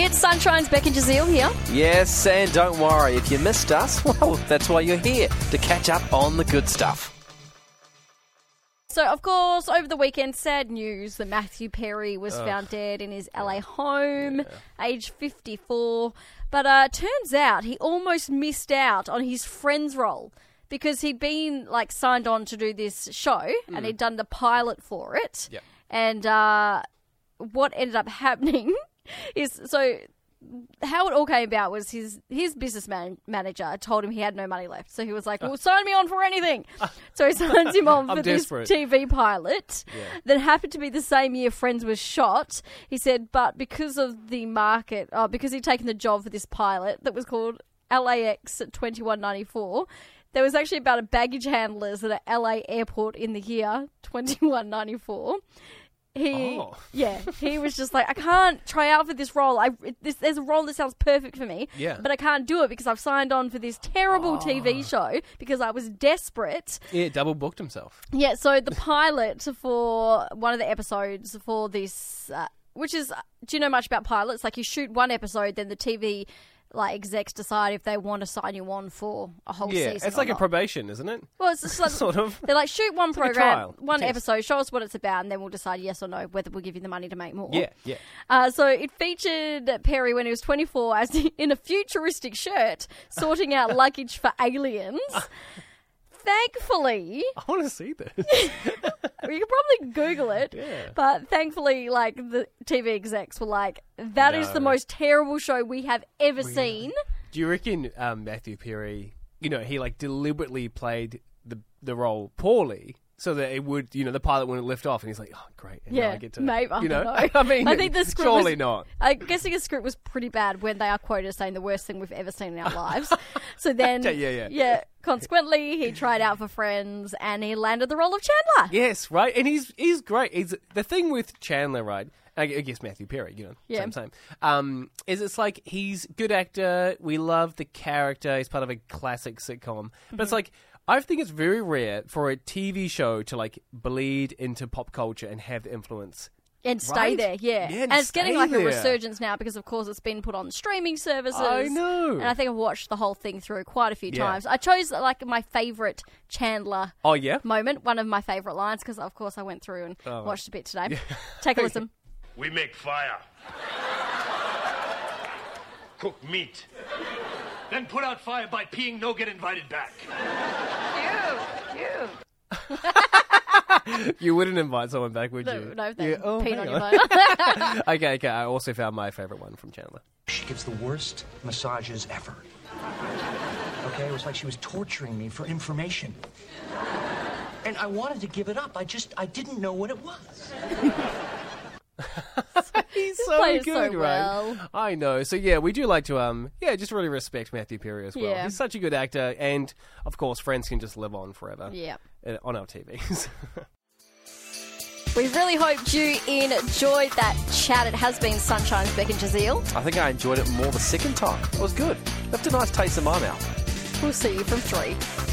It's Sunshine's Becky Jazeel here. Yes, and don't worry, if you missed us, well, that's why you're here, to catch up on the good stuff. So, of course, over the weekend, sad news that Matthew Perry was found dead in his LA home, age 54. But uh, turns out he almost missed out on his Friends role because he'd been like signed on to do this show and he'd done the pilot for it. Yep. And uh, what ended up happening is so how it all came about was his his business man, manager told him he had no money left, so he was like, "Well, sign me on for anything." so he signs him on for this desperate. TV pilot that happened to be the same year Friends was shot. He said, but because of the market, uh, because he'd taken the job for this pilot that was called LAX at twenty one ninety four. There was actually about a baggage handlers at a LA airport in the year 2194. He, Oh. yeah, he was just like, I can't try out for this role. I this, there's a role that sounds perfect for me, Yeah. but I can't do it because I've signed on for this terrible TV show because I was desperate. Yeah, double booked himself. Yeah, so the pilot for one of the episodes for this, uh, which is, do you know much about pilots? Like you shoot one episode, then the TV like execs decide if they want to sign you on for a whole Yeah, season. it's like a probation, isn't it? Well, it's just like Sort of. They're like shoot one like a program, trial, one test. episode, show us what it's about, and then we'll decide yes or no whether we'll give you the money to make more. Yeah, yeah. Uh, so it featured Perry when he was 24 as in a futuristic shirt sorting out luggage for aliens. Thankfully, I want to see this. you can probably Google it, Yeah. but thankfully, like the TV execs were like, "That is the No. most terrible show we have ever seen." Do you reckon um, Matthew Perry, you know, he like deliberately played the the role poorly so that it would, you know, the pilot wouldn't lift off, and he's like, oh great, and Yeah, I get to, maybe I you know, don't know. I mean, I think the script surely was- not. I'm guessing his script was pretty bad when they are quoted as saying the worst thing we've ever seen in our lives. so then, Yeah, yeah, yeah. Consequently, he tried out for Friends and he landed the role of Chandler. Yes, right, and he's he's great. He's the thing with Chandler, right? I I guess Matthew Perry, you know, Yeah. same same. Um, is it's like he's good actor. We love the character. He's part of a classic sitcom, but Mm-hmm. it's like I think it's very rare for a TV show to like bleed into pop culture and have the influence. And stay Right? there, yeah. Yeah, and and it's getting stay like a resurgence now because, of course, it's been put on streaming services. I know. And I think I've watched the whole thing through quite a few Yeah. times. I chose like my favourite Chandler Oh yeah, moment, one of my favourite lines, because of course I went through and Oh. watched a bit today. Take a listen. We make fire. Cook meat. Then put out fire by peeing, no get invited back. You wouldn't invite someone back, would you? no, they Yeah, oh, peed hang on your on. phone. okay, okay. I also found my favorite one from Chandler. She gives the worst massages ever. Okay, it was like she was torturing me for information. And I wanted to give it up. I just, I didn't know what it was. He's so plays so good, right? well. I know. So yeah, we do like to um yeah, just really respect Matthew Perry as well. Yeah. He's such a good actor, and of course, Friends can just live on forever. yeah. uh, On our TVs. We really hoped you enjoyed that chat. It has been Sunshine's Beck and Jazeel. I think I enjoyed it more the second time. It was good. Left a nice taste in my mouth. We'll see you from three.